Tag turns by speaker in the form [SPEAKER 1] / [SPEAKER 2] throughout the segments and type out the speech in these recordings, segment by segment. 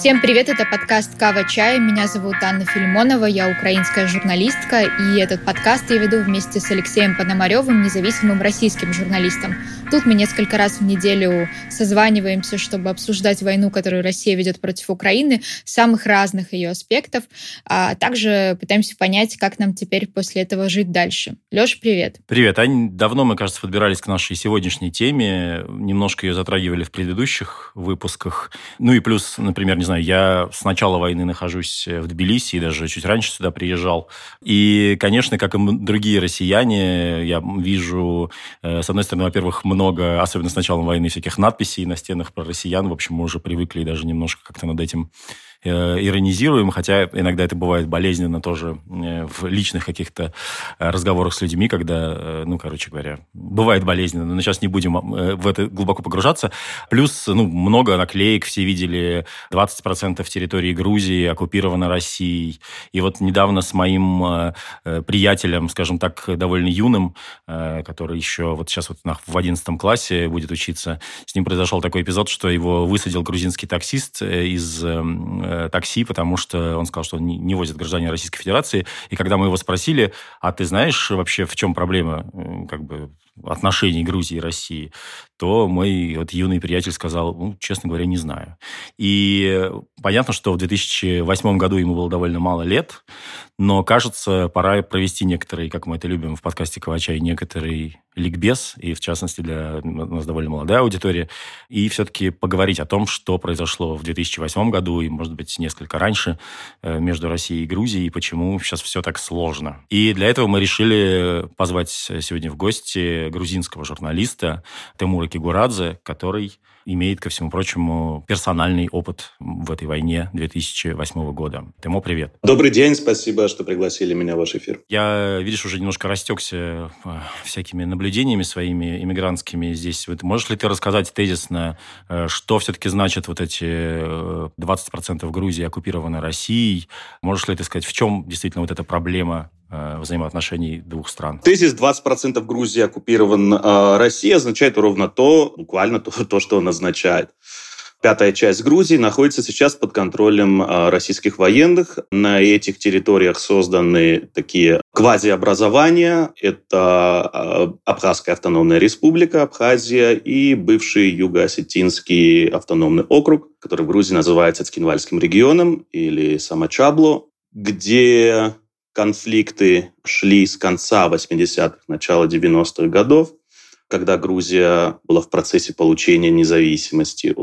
[SPEAKER 1] Всем привет, это подкаст «Кава Чай». Меня зовут Анна Филимонова, я украинская журналистка, и этот подкаст я веду вместе с Алексеем Пономаревым, независимым российским журналистом. Тут мы несколько раз в неделю созваниваемся, чтобы обсуждать войну, которую Россия ведет против Украины, самых разных ее аспектов, а также пытаемся понять, как нам теперь после этого жить дальше. Леша, привет.
[SPEAKER 2] Привет, Ань. Давно мы, кажется, подбирались к нашей сегодняшней теме, немножко ее затрагивали в предыдущих выпусках. Ну и плюс, например, не знаю, я с начала войны нахожусь в Тбилиси и даже чуть раньше сюда приезжал. И, конечно, как и другие россияне, я вижу, э, с одной стороны, во-первых, много, особенно с началом войны, всяких надписей на стенах про россиян. В общем, мы уже привыкли и даже немножко как-то над этим Э, иронизируем, хотя иногда это бывает болезненно тоже э, в личных каких-то э, разговорах с людьми, когда, ну, короче говоря, бывает болезненно, но сейчас не будем в это глубоко погружаться. Плюс, ну, много наклеек, все видели 20% территории Грузии оккупировано Россией. И вот недавно с моим приятелем, скажем так, довольно юным, который еще вот сейчас вот в 11 классе будет учиться, с ним произошел такой эпизод, что его высадил грузинский таксист из Э, такси, потому что он сказал, что он не возит гражданина Российской Федерации. И когда мы его спросили, а ты знаешь вообще, в чем проблема э, как бы, отношений Грузии и России, то мой вот юный приятель сказал, ну, честно говоря, не знаю. И понятно, что в 2008 году ему было довольно мало лет, но, кажется, пора провести некоторые, как мы это любим в подкасте Кавачай, некоторый ликбез, и в частности для у нас довольно молодая аудитория, и все-таки поговорить о том, что произошло в 2008 году и, может быть, несколько раньше э, между Россией и Грузией, и почему сейчас все так сложно. И для этого мы решили позвать сегодня в гости грузинского журналиста Тимура Кигурадзе, который имеет, ко всему прочему, персональный опыт в этой войне 2008 года. Тимо, привет.
[SPEAKER 3] Добрый день, спасибо, что пригласили меня в ваш эфир.
[SPEAKER 2] Я, видишь, уже немножко растекся э, всякими наблюдениями своими иммигрантскими здесь. Вот можешь ли ты рассказать тезисно, э, что все-таки значит вот эти 20% э, Грузии оккупированы Россией? Можешь ли ты сказать, в чем действительно вот эта проблема взаимоотношений двух стран.
[SPEAKER 3] Тезис 20% Грузии оккупирован э, Россией означает ровно то, буквально то, то, что он означает. Пятая часть Грузии находится сейчас под контролем а, российских военных. На этих территориях созданы такие квазиобразования. Это а, Абхазская автономная республика, Абхазия и бывший Юго-Осетинский автономный округ, который в Грузии называется Цкинвальским регионом или Самачабло, где конфликты шли с конца 80-х, начала 90-х годов когда Грузия была в процессе получения независимости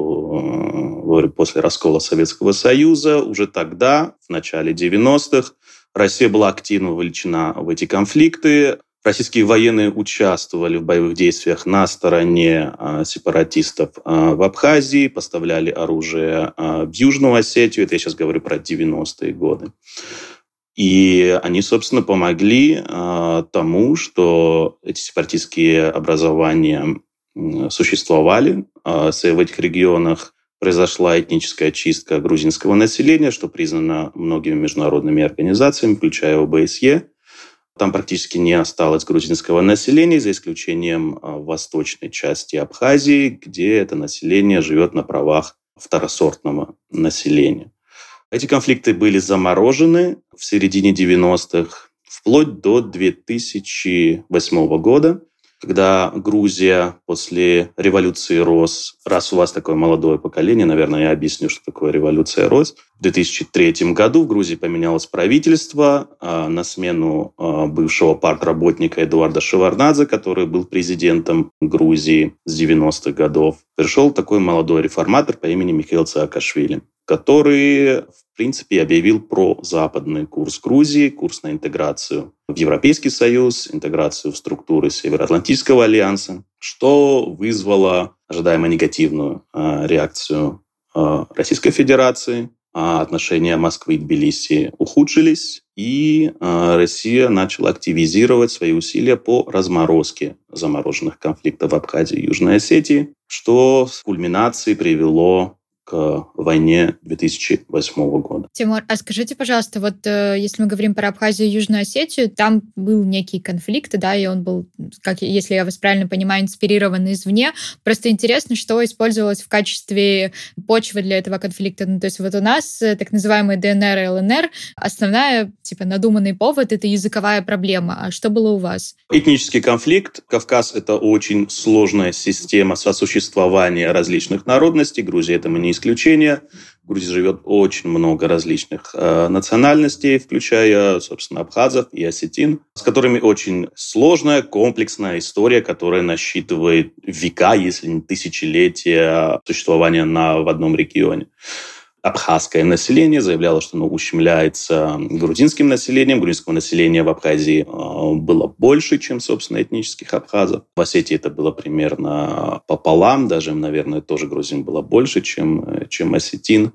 [SPEAKER 3] после раскола Советского Союза, уже тогда, в начале 90-х, Россия была активно вовлечена в эти конфликты. Российские военные участвовали в боевых действиях на стороне а, сепаратистов а, в Абхазии, поставляли оружие в Южную Осетию. Это я сейчас говорю про 90-е годы. И они, собственно, помогли э, тому, что эти сепаратистские образования существовали. Э, в этих регионах произошла этническая чистка грузинского населения, что признано многими международными организациями, включая ОБСЕ. Там практически не осталось грузинского населения, за исключением восточной части Абхазии, где это население живет на правах второсортного населения. Эти конфликты были заморожены в середине 90-х, вплоть до 2008 года, когда Грузия после революции РОС, раз у вас такое молодое поколение, наверное, я объясню, что такое революция РОС, в 2003 году в Грузии поменялось правительство а на смену а, бывшего партработника Эдуарда Шеварнадзе, который был президентом Грузии с 90-х годов. Пришел такой молодой реформатор по имени Михаил Саакашвили который, в принципе, объявил про западный курс Грузии, курс на интеграцию в Европейский Союз, интеграцию в структуры Североатлантического альянса, что вызвало ожидаемо негативную э, реакцию э, Российской Федерации. А отношения Москвы и Тбилиси ухудшились, и э, Россия начала активизировать свои усилия по разморозке замороженных конфликтов в Абхазии и Южной Осетии, что в кульминации привело к войне 2008 года.
[SPEAKER 1] Тимур, а скажите, пожалуйста, вот э, если мы говорим про Абхазию и Южную Осетию, там был некий конфликт, да, и он был, как если я вас правильно понимаю, инспирирован извне. Просто интересно, что использовалось в качестве почвы для этого конфликта. Ну, то есть вот у нас э, так называемый ДНР и ЛНР, основная, типа, надуманный повод — это языковая проблема. А что было у вас?
[SPEAKER 3] Этнический конфликт. Кавказ — это очень сложная система сосуществования различных народностей. Грузия этому не исключение. В Грузии живет очень много различных э, национальностей, включая, собственно, абхазов и осетин, с которыми очень сложная, комплексная история, которая насчитывает века, если не тысячелетия существования на, в одном регионе абхазское население заявляло, что оно ущемляется грузинским населением. Грузинского населения в Абхазии э, было больше, чем, собственно, этнических абхазов. В Осетии это было примерно пополам, даже, наверное, тоже грузин было больше, чем, э, чем осетин.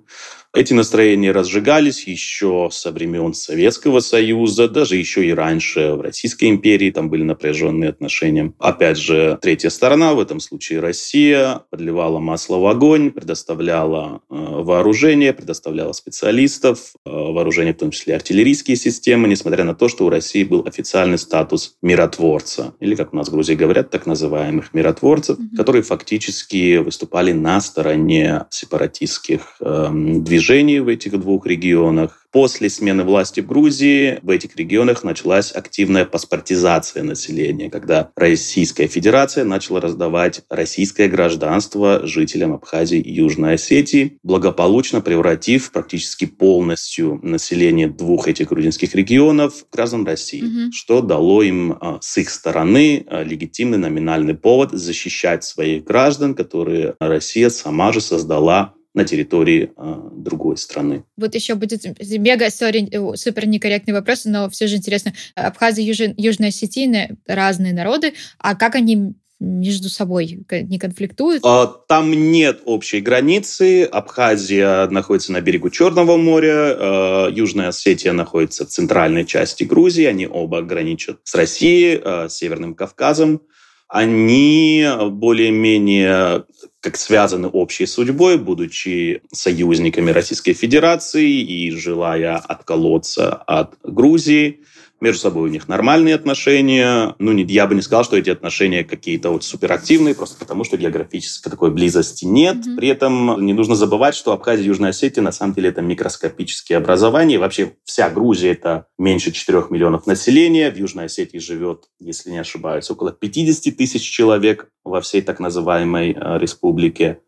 [SPEAKER 3] Эти настроения разжигались еще со времен Советского Союза, даже еще и раньше в Российской империи там были напряженные отношения. Опять же, третья сторона, в этом случае Россия, подливала масло в огонь, предоставляла э, вооружение, предоставляла специалистов, э, вооружение в том числе артиллерийские системы, несмотря на то, что у России был официальный статус миротворца, или, как у нас в Грузии говорят, так называемых миротворцев, mm-hmm. которые фактически выступали на стороне сепаратистских э, движений движений в этих двух регионах. После смены власти в Грузии в этих регионах началась активная паспортизация населения, когда Российская Федерация начала раздавать российское гражданство жителям Абхазии и Южной Осетии, благополучно превратив практически полностью население двух этих грузинских регионов в граждан России, угу. что дало им а, с их стороны а, легитимный номинальный повод защищать своих граждан, которые Россия сама же создала на территории э, другой страны.
[SPEAKER 1] Вот еще будет мега сори, э, супер некорректный вопрос, но все же интересно. Абхазия, Юж... Южная Осетия — разные народы, а как они между собой не конфликтуют? А,
[SPEAKER 3] там нет общей границы. Абхазия находится на берегу Черного моря, э, Южная Осетия находится в центральной части Грузии. Они оба граничат с Россией, с Северным Кавказом они более-менее как связаны общей судьбой, будучи союзниками Российской Федерации и желая отколоться от Грузии. Между собой у них нормальные отношения. Ну, не, я бы не сказал, что эти отношения какие-то вот суперактивные, просто потому что географической такой близости нет. Mm-hmm. При этом не нужно забывать, что Абхазия и Южная Осетия на самом деле это микроскопические образования. Вообще вся Грузия это меньше 4 миллионов населения. В Южной Осетии живет, если не ошибаюсь, около 50 тысяч человек во всей так называемой э, республике.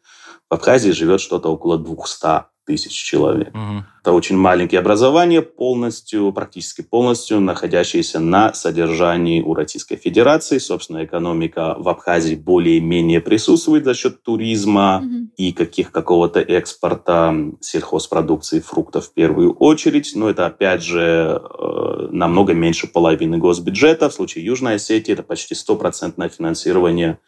[SPEAKER 3] В Абхазии живет что-то около 200 тысяч человек. Угу. Это очень маленькие образования, полностью, практически полностью находящиеся на содержании у Российской Федерации. Собственно, экономика в Абхазии более-менее присутствует за счет туризма угу. и каких какого-то экспорта сельхозпродукции, фруктов в первую очередь. Но это, опять же, э, намного меньше половины госбюджета. В случае Южной Осетии это почти стопроцентное финансирование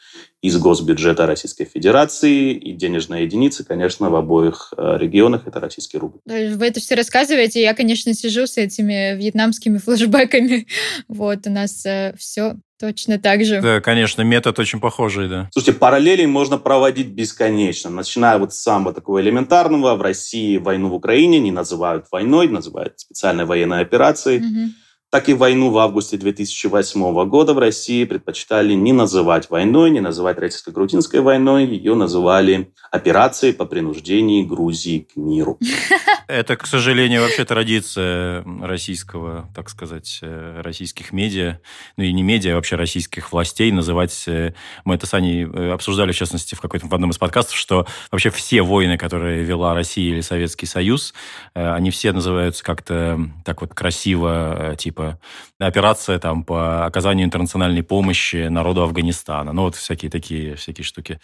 [SPEAKER 3] из госбюджета Российской Федерации. И денежная единица, конечно, в обоих э, регионах это российский рубль.
[SPEAKER 1] Вы это все рассказываете. Я, конечно, сижу с этими вьетнамскими флешбеками. Вот, у нас э, все Точно так же.
[SPEAKER 2] Да, конечно, метод очень похожий, да.
[SPEAKER 3] Слушайте, параллели можно проводить бесконечно. Начиная вот с самого такого элементарного. В России войну в Украине не называют войной, называют специальной военной операцией. Угу так и войну в августе 2008 года в России предпочитали не называть войной, не называть российско-грузинской войной. Ее называли операцией по принуждению Грузии к миру.
[SPEAKER 2] Это, к сожалению, вообще традиция российского, так сказать, э, российских медиа, ну и не медиа, а вообще российских властей называть... Э, мы это с Аней э, обсуждали, в частности, в, какой-то, в одном из подкастов, что вообще все войны, которые вела Россия или Советский Союз, они все называются как-то так вот красиво, типа типа операция там по оказанию интернациональной помощи народу Афганистана. Ну, вот всякие такие всякие штуки.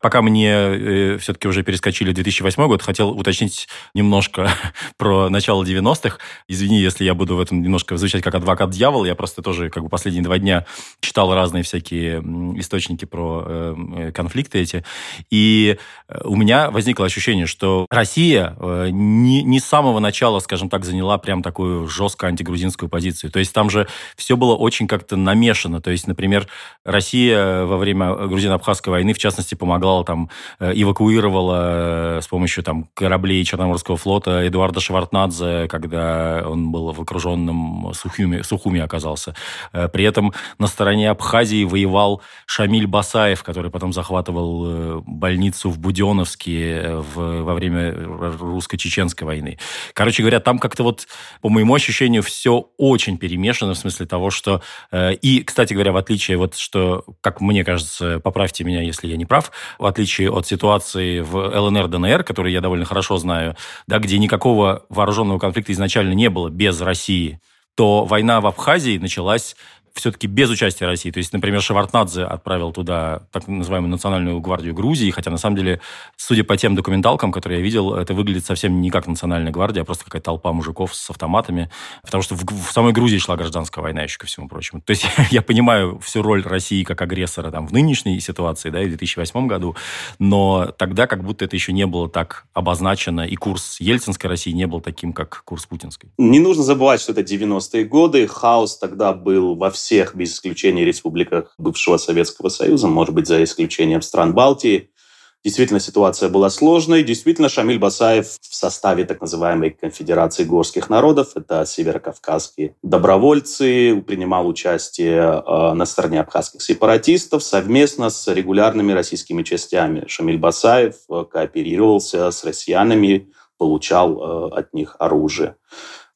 [SPEAKER 2] Пока мне э, все-таки уже перескочили в 2008 год, хотел уточнить немножко про начало 90-х. Извини, если я буду в этом немножко звучать как адвокат дьявола. Я просто тоже как бы последние два дня читал разные всякие источники про э, э конфликты эти. И э, у меня возникло ощущение, что Россия э, не, не с самого начала, скажем так, заняла прям такую жестко антигрузинскую позицию. То есть там же все было очень как-то намешано. То есть, например, Россия во время грузино-абхазской войны, в частности, помогала там, э, эвакуировала с помощью там кораблей Черноморского флота Эдуарда Шевартнадзе, когда он был в окруженном Сухуми, Сухуми оказался. При этом на стороне Абхазии воевал Шамиль Басаев, который потом захватывал больницу в Буденовске в, во время русско-чеченской войны. Короче говоря, там как-то вот, по моему ощущению, все очень перемешано в смысле того, что... Э, и, кстати говоря, в отличие вот, что, как мне кажется, поправьте меня, если я не прав, в отличие от ситуации в ЛНР, ДНР, которую я довольно хорошо знаю, да, где никакого вооруженного конфликта изначально не было без России, то война в Абхазии началась все-таки без участия России. То есть, например, Шевартнадзе отправил туда так называемую национальную гвардию Грузии, хотя на самом деле, судя по тем документалкам, которые я видел, это выглядит совсем не как национальная гвардия, а просто какая-то толпа мужиков с автоматами, потому что в, в самой Грузии шла гражданская война еще ко всему прочему. То есть я понимаю всю роль России как агрессора там в нынешней ситуации, да, в 2008 году, но тогда как будто это еще не было так обозначено, и курс ельцинской России не был таким, как курс путинской.
[SPEAKER 3] Не нужно забывать, что это 90-е годы, хаос тогда был во всех всех, без исключения, республиках бывшего Советского Союза, может быть, за исключением стран Балтии. Действительно, ситуация была сложной. Действительно, Шамиль Басаев в составе так называемой Конфедерации горских народов, это северокавказские добровольцы, принимал участие э, на стороне абхазских сепаратистов совместно с регулярными российскими частями. Шамиль Басаев э, кооперировался с россиянами, получал э, от них оружие.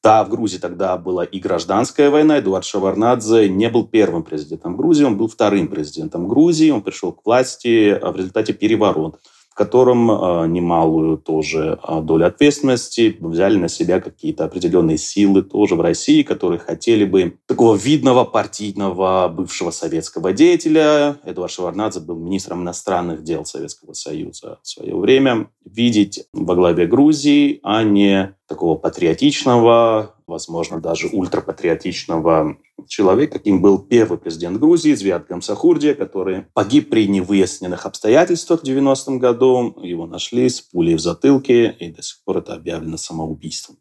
[SPEAKER 3] Да, в Грузии тогда была и гражданская война. Эдуард Шаварнадзе не был первым президентом Грузии, он был вторым президентом Грузии. Он пришел к власти а, в результате переворота в котором а, немалую тоже а, долю ответственности. Взяли на себя какие-то определенные силы тоже в России, которые хотели бы такого видного партийного бывшего советского деятеля, Эдуард Шеварнадзе был министром иностранных дел Советского Союза в свое время, видеть во главе Грузии, а не такого патриотичного, возможно, даже ультрапатриотичного человека, каким был первый президент Грузии Звят Гамсахурдия, который погиб при невыясненных обстоятельствах в 90-м году. Его нашли с пулей в затылке, и до сих пор это объявлено самоубийством,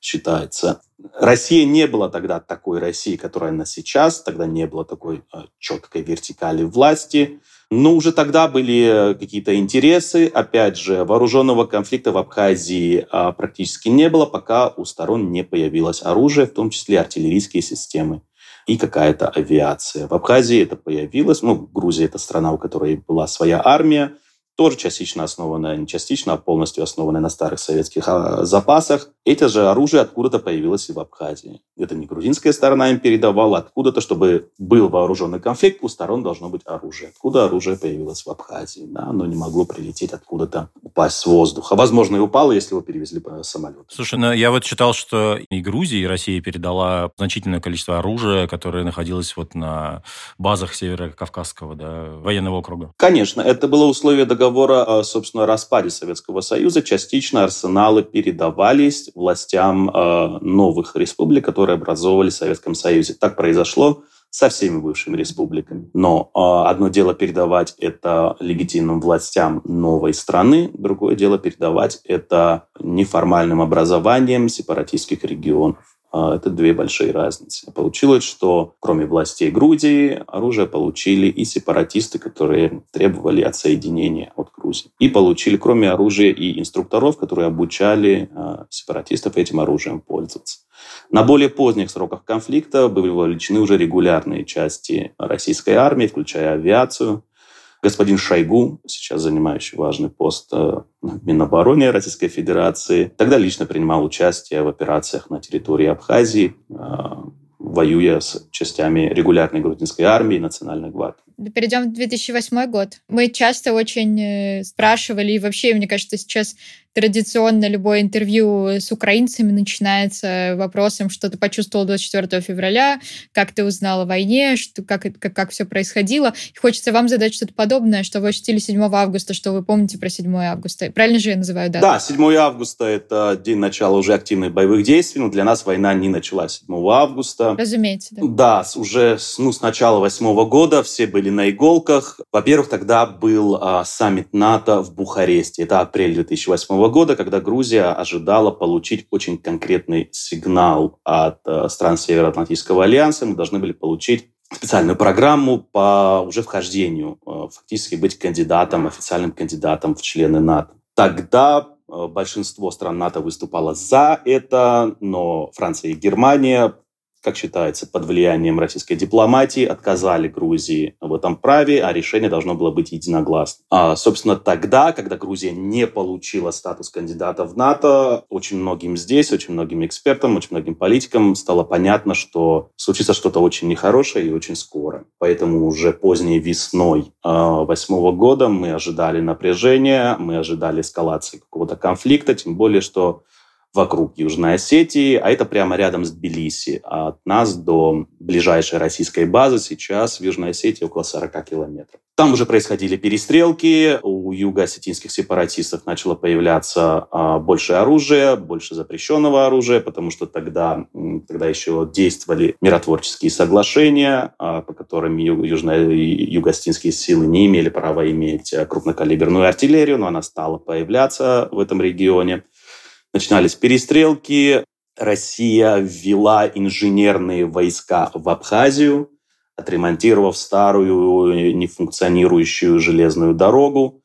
[SPEAKER 3] считается. Россия не была тогда такой Россией, которая она сейчас. Тогда не было такой э, четкой вертикали власти. Но уже тогда были какие-то интересы. Опять же, вооруженного конфликта в Абхазии а, практически не было, пока у сторон не появилось оружие, в том числе артиллерийские системы и какая-то авиация. В Абхазии это появилось. Ну, Грузия – это страна, у которой была своя армия тоже частично основанная, не частично, а полностью основанная на старых советских а, запасах. Это же оружие откуда-то появилось и в Абхазии. Это не грузинская сторона им передавала, откуда-то, чтобы был вооруженный конфликт, у сторон должно быть оружие. Откуда оружие появилось в Абхазии? Да? Оно не могло прилететь откуда-то, упасть с воздуха. Возможно, и упало, если его перевезли по самолету.
[SPEAKER 2] Слушай, ну я вот читал, что и Грузия, и Россия передала значительное количество оружия, которое находилось вот на базах Северо-Кавказского да, военного округа.
[SPEAKER 3] Конечно, это было условие договора договора, собственно, о распаде Советского Союза частично арсеналы передавались властям э, новых республик, которые образовывали в Советском Союзе. Так произошло со всеми бывшими республиками. Но э, одно дело передавать это легитимным властям новой страны, другое дело передавать это неформальным образованием сепаратистских регионов. А, это две большие разницы. Получилось, что кроме властей Грузии оружие получили и сепаратисты, которые требовали отсоединения от Грузии. И получили, кроме оружия, и инструкторов, которые обучали а, сепаратистов этим оружием пользоваться. На более поздних сроках конфликта были вовлечены уже регулярные части российской армии, включая авиацию, господин Шойгу, сейчас занимающий важный пост э, в Минобороне Российской Федерации, тогда лично принимал участие в операциях на территории Абхазии, э, воюя с частями регулярной грузинской армии и национальной гвардии.
[SPEAKER 1] Перейдем в 2008 год. Мы часто очень э, спрашивали, и вообще, мне кажется, сейчас традиционно любое интервью с украинцами начинается вопросом, что ты почувствовал 24 февраля, как ты узнал о войне, что, как, как, как все происходило. И хочется вам задать что-то подобное, что вы ощутили 7 августа, что вы помните про 7 августа. Правильно же я называю
[SPEAKER 3] дату? Да, 7 августа – это день начала уже активных боевых действий, но для нас война не началась 7 августа.
[SPEAKER 1] Разумеется,
[SPEAKER 3] да. Да, уже ну, с начала 8 года все были на иголках. Во-первых, тогда был а, саммит НАТО в Бухаресте. Это апрель 2008 1998 года, когда Грузия ожидала получить очень конкретный сигнал от э, стран Североатлантического альянса. Мы должны были получить специальную программу по уже вхождению, э, фактически быть кандидатом, официальным кандидатом в члены НАТО. Тогда э, большинство стран НАТО выступало за это, но Франция и Германия как считается, под влиянием российской дипломатии отказали Грузии в этом праве, а решение должно было быть единогласным. А, собственно, тогда, когда Грузия не получила статус кандидата в НАТО, очень многим здесь, очень многим экспертам, очень многим политикам стало понятно, что случится что-то очень нехорошее и очень скоро. Поэтому уже поздней весной а, восьмого года мы ожидали напряжения, мы ожидали эскалации какого-то конфликта, тем более, что вокруг Южной Осетии, а это прямо рядом с Тбилиси. А от нас до ближайшей российской базы сейчас в Южной Осетии около 40 километров. Там уже происходили перестрелки, у юго-осетинских сепаратистов начало появляться а, больше оружия, больше запрещенного оружия, потому что тогда, тогда еще действовали миротворческие соглашения, а, по которым юго-осетинские силы не имели права иметь крупнокалиберную артиллерию, но она стала появляться в этом регионе начинались перестрелки. Россия ввела инженерные войска в Абхазию, отремонтировав старую нефункционирующую железную дорогу.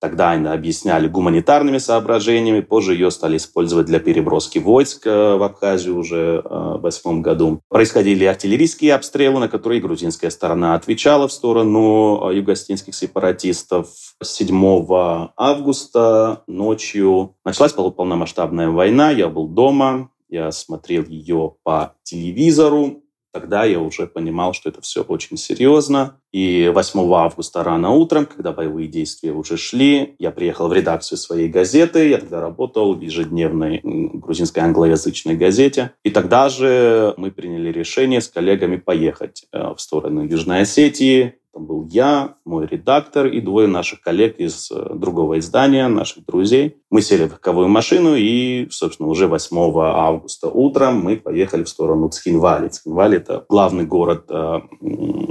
[SPEAKER 3] Тогда они объясняли гуманитарными соображениями, позже ее стали использовать для переброски войск э, в Абхазию уже э, в восьмом году. Происходили артиллерийские обстрелы, на которые грузинская сторона отвечала в сторону э, югостинских сепаратистов. 7 августа ночью началась полномасштабная война, я был дома, я смотрел ее по телевизору, Тогда я уже понимал, что это все очень серьезно. И 8 августа рано утром, когда боевые действия уже шли, я приехал в редакцию своей газеты. Я тогда работал в ежедневной грузинской англоязычной газете. И тогда же мы приняли решение с коллегами поехать э, в сторону Южной Осетии, там был я, мой редактор и двое наших коллег из э, другого издания, наших друзей. Мы сели в легковую машину и, собственно, уже 8 августа утром мы поехали в сторону Цхинвали. Цхинвали – это главный город э,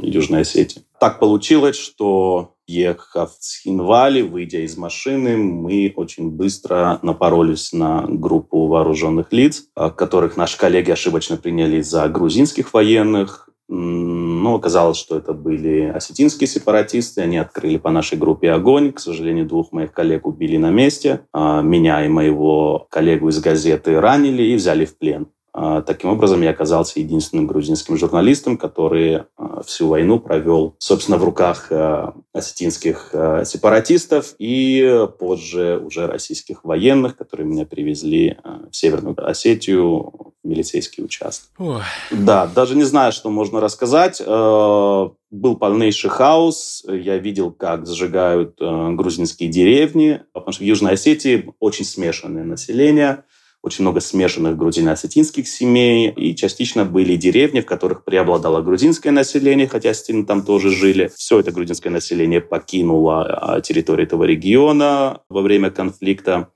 [SPEAKER 3] Южной Осетии. Так получилось, что ехав в Цхинвали, выйдя из машины, мы очень быстро напоролись на группу вооруженных лиц, э, которых наши коллеги ошибочно приняли за грузинских военных. Но оказалось, что это были осетинские сепаратисты. Они открыли по нашей группе огонь. К сожалению, двух моих коллег убили на месте. А меня и моего коллегу из газеты ранили и взяли в плен. А, таким образом, я оказался единственным грузинским журналистом, который а, всю войну провел, собственно, в руках осетинских сепаратистов и позже уже российских военных, которые меня привезли в Северную Осетию милицейский участок. Ой. Да, даже не знаю, что можно рассказать. Э, был полнейший хаос. Я видел, как сжигают э, грузинские деревни, потому что в Южной Осетии очень смешанное население, очень много смешанных грузино-осетинских семей, и частично были деревни, в которых преобладало грузинское население, хотя осетины там тоже жили. Все это грузинское население покинуло а, территорию этого региона во время конфликта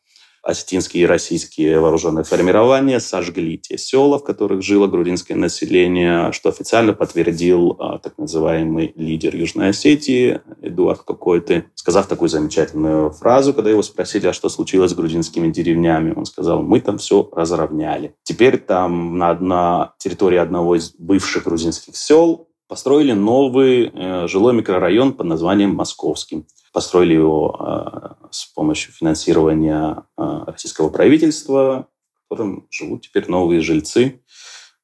[SPEAKER 3] осетинские и российские вооруженные формирования сожгли те села, в которых жило грузинское население, что официально подтвердил а, так называемый лидер Южной Осетии Эдуард какой-то, сказав такую замечательную фразу, когда его спросили, а что случилось с грузинскими деревнями, он сказал, мы там все разровняли. Теперь там на, на территории одного из бывших грузинских сел построили новый э, жилой микрорайон под названием Московский. Построили его э, с помощью финансирования э, российского правительства, в котором живут теперь новые жильцы.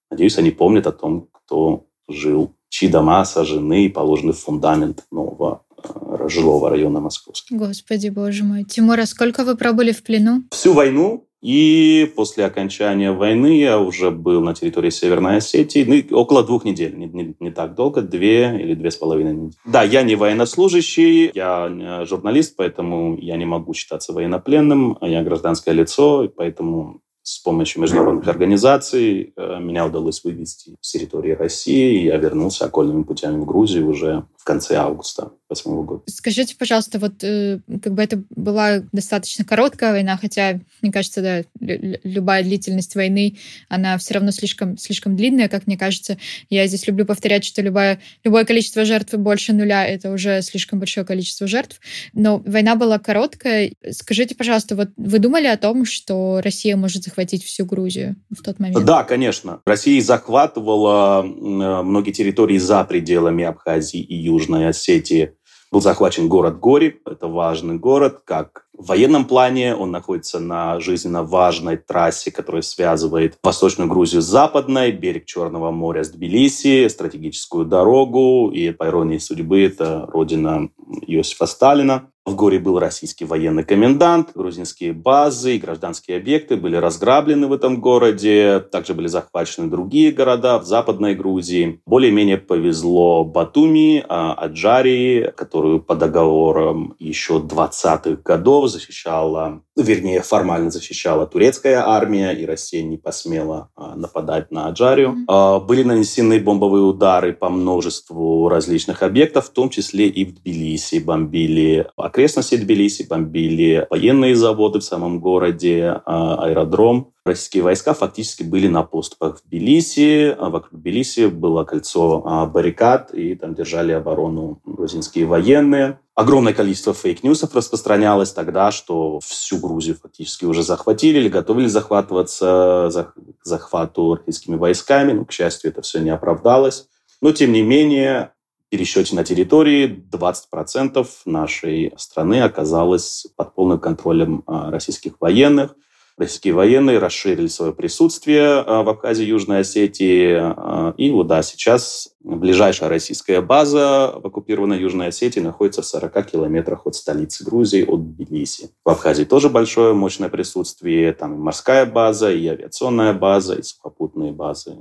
[SPEAKER 3] Надеюсь, они помнят о том, кто жил, чьи дома сожжены и положены в фундамент нового э, жилого района Московского.
[SPEAKER 1] Господи, боже мой. Тимур, а сколько вы пробыли в плену?
[SPEAKER 3] Всю войну и после окончания войны я уже был на территории Северной Осетии ну, около двух недель, не, не, не так долго, две или две с половиной недели. Да, я не военнослужащий, я журналист, поэтому я не могу считаться военнопленным, я гражданское лицо, поэтому с помощью международных организаций э, меня удалось вывести с территории России, я вернулся окольными путями в Грузию уже конце августа восьмого года.
[SPEAKER 1] Скажите, пожалуйста, вот э, как бы это была достаточно короткая война, хотя, мне кажется, да, любая длительность войны, она все равно слишком, слишком длинная, как мне кажется. Я здесь люблю повторять, что любое, любое количество жертв больше нуля — это уже слишком большое количество жертв. Но война была короткая. Скажите, пожалуйста, вот вы думали о том, что Россия может захватить всю Грузию в тот момент?
[SPEAKER 3] Да, конечно. Россия захватывала многие территории за пределами Абхазии и Южной Осетии. Был захвачен город Гори. Это важный город, как в военном плане он находится на жизненно важной трассе, которая связывает Восточную Грузию с Западной, берег Черного моря с Тбилиси, стратегическую дорогу. И по иронии судьбы это родина Иосифа Сталина. В горе был российский военный комендант, грузинские базы и гражданские объекты были разграблены в этом городе. Также были захвачены другие города в Западной Грузии. Более-менее повезло Батуми, а, Аджарии, которую по договорам еще 20-х годов защищала, вернее, формально защищала турецкая армия, и Россия не посмела а, нападать на Аджарию. Mm-hmm. Были нанесены бомбовые удары по множеству различных объектов, в том числе и в Тбилиси. Бомбили окрестности Тбилиси, бомбили военные заводы в самом городе, а, аэродром. Российские войска фактически были на поступах в Тбилиси. А вокруг Тбилиси было кольцо а, баррикад, и там держали оборону грузинские военные. Огромное количество фейк-ньюсов распространялось тогда, что всю Грузию фактически уже захватили или готовили захватываться к захвату российскими войсками. Но, к счастью, это все не оправдалось. Но, тем не менее, пересчете на территории 20% нашей страны оказалось под полным контролем а, российских военных. Российские военные расширили свое присутствие а, в Абхазии Южной Осетии. А, и вот да, сейчас ближайшая российская база в оккупированной Южной Осетии находится в 40 километрах от столицы Грузии, от Тбилиси. В Абхазии тоже большое мощное присутствие. Там и морская база, и авиационная база, и сухопутные базы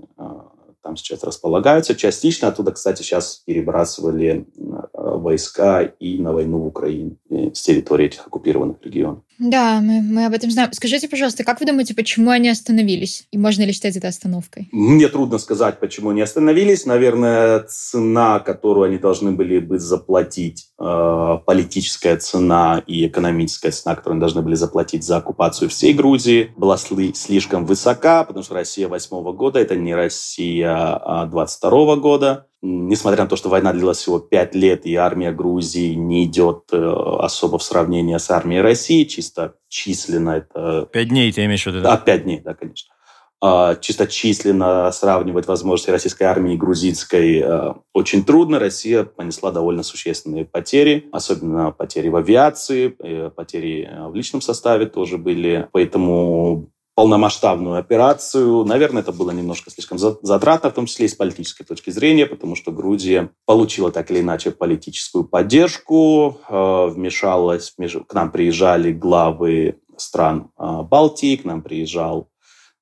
[SPEAKER 3] там сейчас располагаются. Частично оттуда, кстати, сейчас перебрасывали э, войска и на войну в Украине с территории этих оккупированных регионов.
[SPEAKER 1] Да, мы, мы об этом знаем. Скажите, пожалуйста, как вы думаете, почему они остановились? И можно ли считать это остановкой?
[SPEAKER 3] Мне трудно сказать, почему они остановились. Наверное, цена, которую они должны были бы заплатить, э, политическая цена и экономическая цена, которую они должны были заплатить за оккупацию всей Грузии, была слишком высока, потому что Россия 8 года – это не Россия 22 а года несмотря на то, что война длилась всего пять лет, и армия Грузии не идет э, особо в сравнении с армией России, чисто численно это...
[SPEAKER 2] Пять дней ты имеешь в виду?
[SPEAKER 3] Да, пять дней, да, конечно. А, чисто численно сравнивать возможности российской армии и грузинской э, очень трудно. Россия понесла довольно существенные потери, особенно потери в авиации, э, потери в личном составе тоже были. Поэтому полномасштабную операцию. Наверное, это было немножко слишком затратно, в том числе и с политической точки зрения, потому что Грузия получила так или иначе политическую поддержку, э, вмешалась, к нам приезжали главы стран э, Балтии, к нам приезжал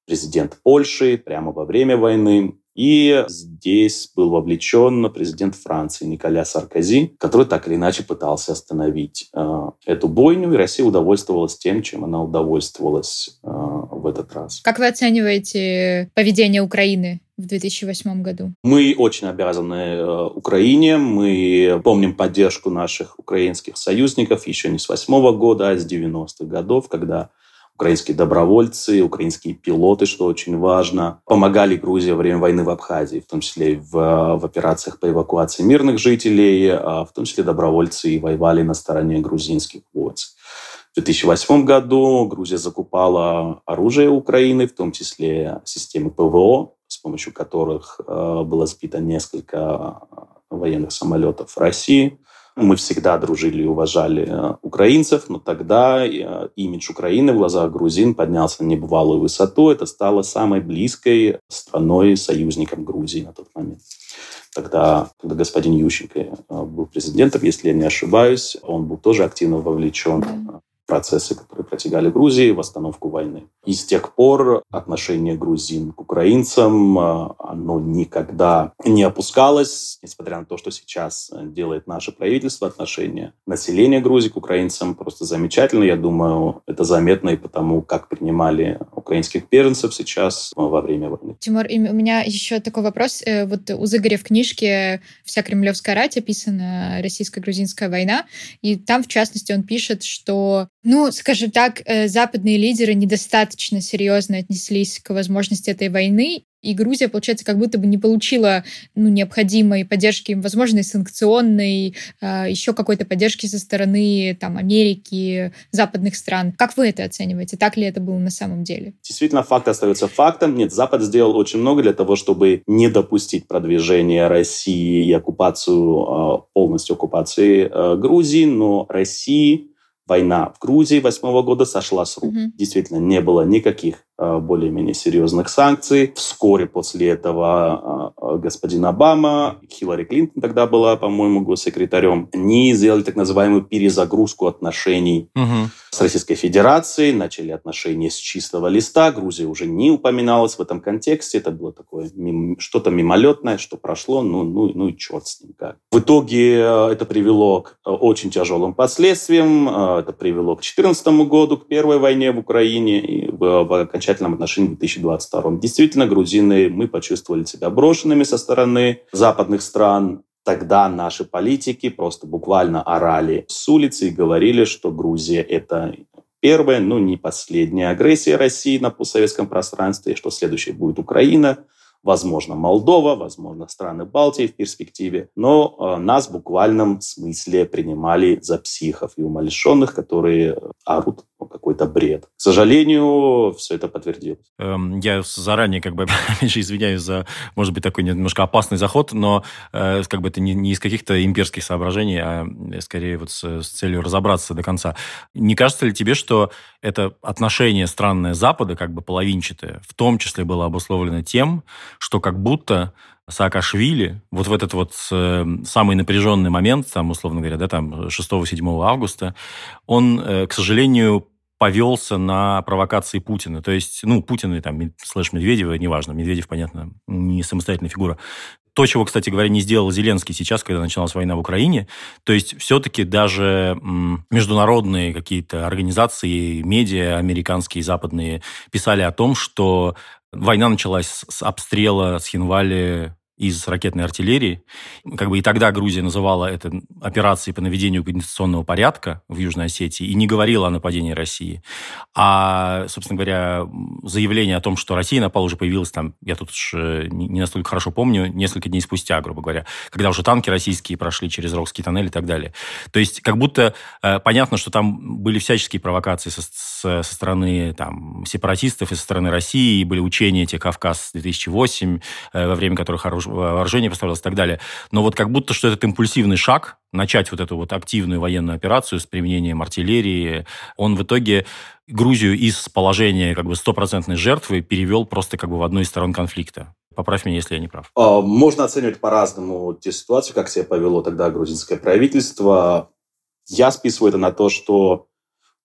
[SPEAKER 3] президент Польши прямо во время войны. И здесь был вовлечен президент Франции Николя Саркози, который так или иначе пытался остановить э, эту бойню, и Россия удовольствовалась тем, чем она удовольствовалась э, в этот раз.
[SPEAKER 1] Как вы оцениваете поведение Украины в 2008 году?
[SPEAKER 3] Мы очень обязаны э, Украине. Мы помним поддержку наших украинских союзников еще не с 2008 года, а с 90-х годов, когда украинские добровольцы, украинские пилоты, что очень важно, помогали Грузии во время войны в Абхазии, в том числе в, в операциях по эвакуации мирных жителей, а в том числе добровольцы и воевали на стороне грузинских войск. В 2008 году Грузия закупала оружие Украины, в том числе системы ПВО, с помощью которых э, было сбито несколько военных самолетов России. Мы всегда дружили и уважали э, украинцев, но тогда э, имидж Украины в глазах грузин поднялся на небывалую высоту. Это стало самой близкой страной, союзником Грузии на тот момент. Тогда, когда господин Ющенко э, был президентом, если я не ошибаюсь, он был тоже активно вовлечен процессы, которые протекали в Грузии, восстановку войны. И с тех пор отношение грузин к украинцам, а, оно никогда не опускалось, несмотря на то, что сейчас делает наше правительство, отношение населения Грузии к украинцам просто замечательно. Я думаю, это заметно и потому, как принимали украинских беженцев сейчас во время войны.
[SPEAKER 1] Тимур, у меня еще такой вопрос. Э, вот у Зыгоря в книжке «Вся кремлевская рать» описана российско-грузинская война, и там, в частности, он пишет, что, ну, скажем так, э, западные лидеры недостаточно серьезно отнеслись к возможности этой войны, и Грузия, получается, как будто бы не получила ну, необходимой поддержки, возможно, санкционной, э, а, еще какой-то поддержки со стороны там, Америки, западных стран. Как вы это оцениваете? Так ли это было на самом деле?
[SPEAKER 3] Действительно, факт остается фактом. Нет, Запад сделал очень много для того, чтобы не допустить продвижения России и оккупацию, э, полностью оккупации э, Грузии, но России война в Грузии восьмого года сошла с рук. Mm-hmm. Действительно, не было никаких более-менее серьезных санкций. Вскоре после этого э, господин Обама, Хиллари Клинтон тогда была, по-моему, госсекретарем, они сделали так называемую перезагрузку отношений угу. с Российской Федерацией, начали отношения с чистого листа. Грузия уже не упоминалась в этом контексте. Это было такое что-то мимолетное, что прошло, ну, ну, ну и черт с ним как. В итоге э, это привело к очень тяжелым последствиям. Это привело к 2014 году, к первой войне в Украине и в, в окончательном отношении в 2022. Действительно, грузины, мы почувствовали себя брошенными со стороны западных стран. Тогда наши политики просто буквально орали с улицы и говорили, что Грузия – это первая, но не последняя агрессия России на постсоветском пространстве, что следующей будет Украина – возможно, Молдова, возможно, страны Балтии в перспективе, но э, нас в буквальном смысле принимали за психов и умалишенных, которые орут какой-то бред. К сожалению, все это подтвердилось.
[SPEAKER 2] Эм, я заранее, как бы, извиняюсь за, может быть, такой немножко опасный заход, но э, как бы это не, не из каких-то имперских соображений, а скорее вот с, с целью разобраться до конца. Не кажется ли тебе, что это отношение странное Запада, как бы половинчатое, в том числе было обусловлено тем, что как будто Саакашвили, вот в этот вот э, самый напряженный момент, там, условно говоря, да, там 6-7 августа, он, э, к сожалению, повелся на провокации Путина. То есть, ну, Путина, там, слэш Медведева, неважно, Медведев, понятно, не самостоятельная фигура. То, чего, кстати говоря, не сделал Зеленский сейчас, когда началась война в Украине. То есть все-таки даже международные какие-то организации, медиа американские, западные писали о том, что война началась с обстрела с Хинвали из ракетной артиллерии. Как бы и тогда Грузия называла это операцией по наведению конституционного порядка в Южной Осетии и не говорила о нападении России. А, собственно говоря, заявление о том, что Россия напала, уже появилось там, я тут уж э, не настолько хорошо помню, несколько дней спустя, грубо говоря, когда уже танки российские прошли через Рокский тоннель и так далее. То есть как будто э, понятно, что там были всяческие провокации со, со, со стороны там, сепаратистов и со стороны России, и были учения эти Кавказ-2008, э, во время которых вооружение поставлялось и так далее. Но вот как будто, что этот импульсивный шаг, начать вот эту вот активную военную операцию с применением артиллерии, он в итоге Грузию из положения как бы стопроцентной жертвы перевел просто как бы в одну из сторон конфликта. Поправь меня, если я не прав.
[SPEAKER 3] А, можно оценивать по-разному те ситуации, как себя повело тогда грузинское правительство. Я списываю это на то, что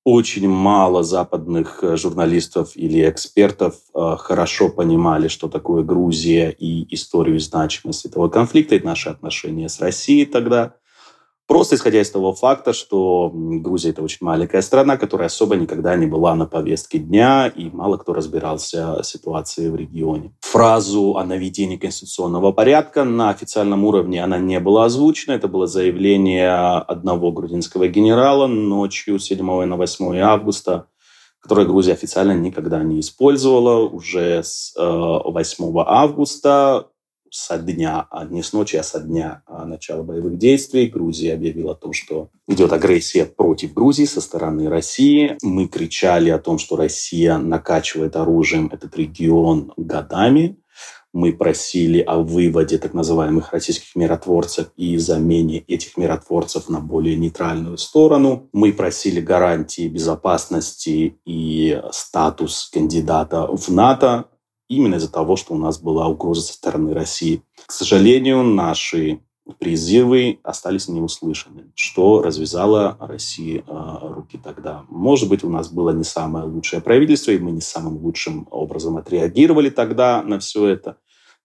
[SPEAKER 3] очень мало западных э, журналистов или экспертов э, хорошо понимали, что такое Грузия и историю и значимость этого конфликта и наши отношения с Россией тогда. Просто исходя из того факта, что Грузия – это очень маленькая страна, которая особо никогда не была на повестке дня, и мало кто разбирался в ситуации в регионе. Фразу о наведении конституционного порядка на официальном уровне она не была озвучена. Это было заявление одного грузинского генерала ночью 7 на 8 августа, которое Грузия официально никогда не использовала. Уже с 8 э, августа со дня, а не с ночи, а со дня а, начала боевых действий Грузия объявила о том, что идет агрессия против Грузии со стороны России. Мы кричали о том, что Россия накачивает оружием этот регион годами. Мы просили о выводе так называемых российских миротворцев и замене этих миротворцев на более нейтральную сторону. Мы просили гарантии безопасности и статус кандидата в НАТО именно из-за того, что у нас была угроза со стороны России. К сожалению, наши призывы остались неуслышаны, что развязало России э, руки тогда. Может быть, у нас было не самое лучшее правительство, и мы не самым лучшим образом отреагировали тогда на все это.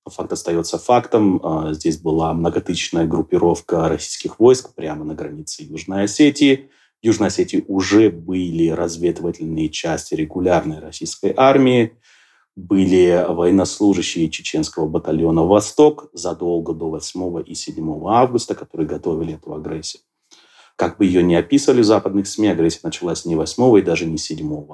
[SPEAKER 3] Но факт остается фактом. Э, здесь была многотысячная группировка российских войск прямо на границе Южной Осетии. В Южной Осетии уже были разведывательные части регулярной российской армии, были военнослужащие чеченского батальона «Восток» задолго до 8 и 7 августа, которые готовили эту агрессию. Как бы ее ни описывали в западных СМИ, агрессия началась не 8 и даже не 7.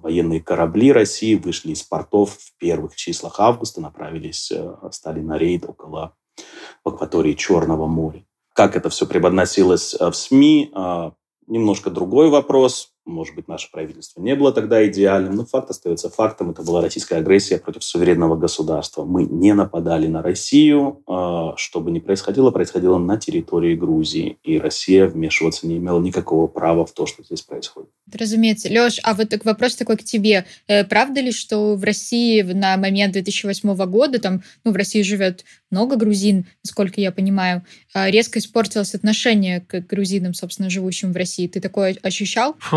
[SPEAKER 3] Военные корабли России вышли из портов в первых числах августа, направились, э, стали на рейд около акватории Черного моря. Как это все преподносилось э, в СМИ, э, немножко другой вопрос. Может быть, наше правительство не было тогда идеальным, но факт остается фактом. Это была российская агрессия против суверенного государства. Мы не нападали на Россию. А, что бы ни происходило, происходило на территории Грузии. И Россия вмешиваться не имела никакого права в то, что здесь происходит.
[SPEAKER 1] Разумеется. Леш, а вот вопрос такой к тебе. Э, правда ли, что в России на момент 2008 года, там, ну, в России живет много грузин, насколько я понимаю, а, резко испортилось отношение к грузинам, собственно, живущим в России? Ты такое ощущал?
[SPEAKER 2] Фу,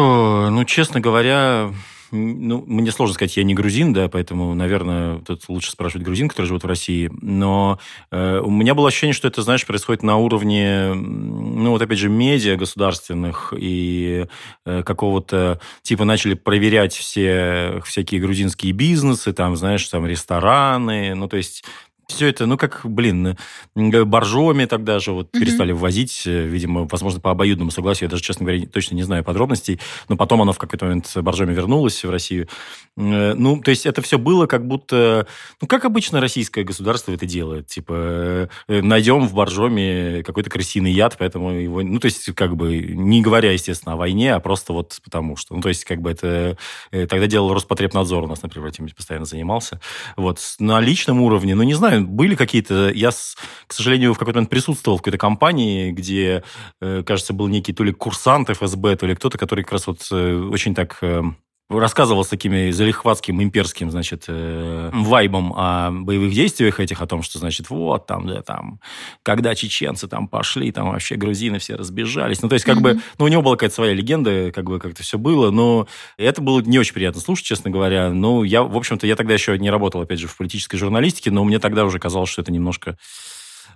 [SPEAKER 2] ну, честно говоря, ну, мне сложно сказать, я не грузин, да, поэтому, наверное, тут лучше спрашивать грузин, который живет в России. Но э, у меня было ощущение, что это, знаешь, происходит на уровне, ну, вот опять же, медиа государственных и э, какого-то, типа, начали проверять все всякие грузинские бизнесы, там, знаешь, там, рестораны, ну, то есть все это, ну, как, блин, боржоми тогда же вот mm-hmm. перестали ввозить, э, видимо, возможно, по обоюдному согласию. Я даже, честно говоря, точно не знаю подробностей, но потом оно в какой-то момент боржоми вернулось в Россию. Э, ну, то есть это все было как будто, ну, как обычно российское государство это делает. Типа, э, найдем в боржоме какой-то крысиный яд, поэтому его, ну, то есть, как бы, не говоря, естественно, о войне, а просто вот потому что. Ну, то есть, как бы это тогда делал Роспотребнадзор у нас, например, этим постоянно занимался. Вот, на личном уровне, ну, не знаю, были какие-то... Я, к сожалению, в какой-то момент присутствовал в какой-то компании, где, э, кажется, был некий то ли курсант ФСБ, то ли кто-то, который как раз вот э, очень так э, рассказывал с такими залихватским имперским, значит, э, вайбом о боевых действиях этих, о том, что, значит, вот там, да, там, когда чеченцы там пошли, там вообще грузины все разбежались. Ну, то есть, как mm-hmm. бы, ну, у него была какая-то своя легенда, как бы как-то все было, но это было не очень приятно слушать, честно говоря. Ну, я, в общем-то, я тогда еще не работал, опять же, в политической журналистике, но мне тогда уже казалось, что это немножко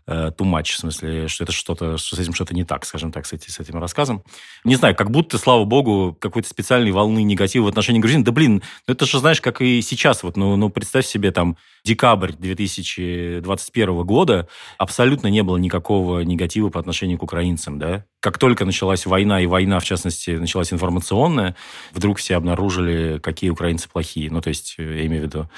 [SPEAKER 2] Э, too much, в смысле, что это что-то, что с этим что-то не так, скажем так, с, этим, с этим рассказом. Не знаю, как будто, слава богу, какой-то специальной волны негатива в отношении грузин. Да блин, ну это же, знаешь, как и сейчас, вот, ну, ну представь себе там декабрь 2021 года, абсолютно не было никакого негатива по отношению к украинцам, да. Как только началась война, и война, в частности, началась информационная, вдруг все обнаружили, какие украинцы плохие. Ну, то есть, э, я имею в виду,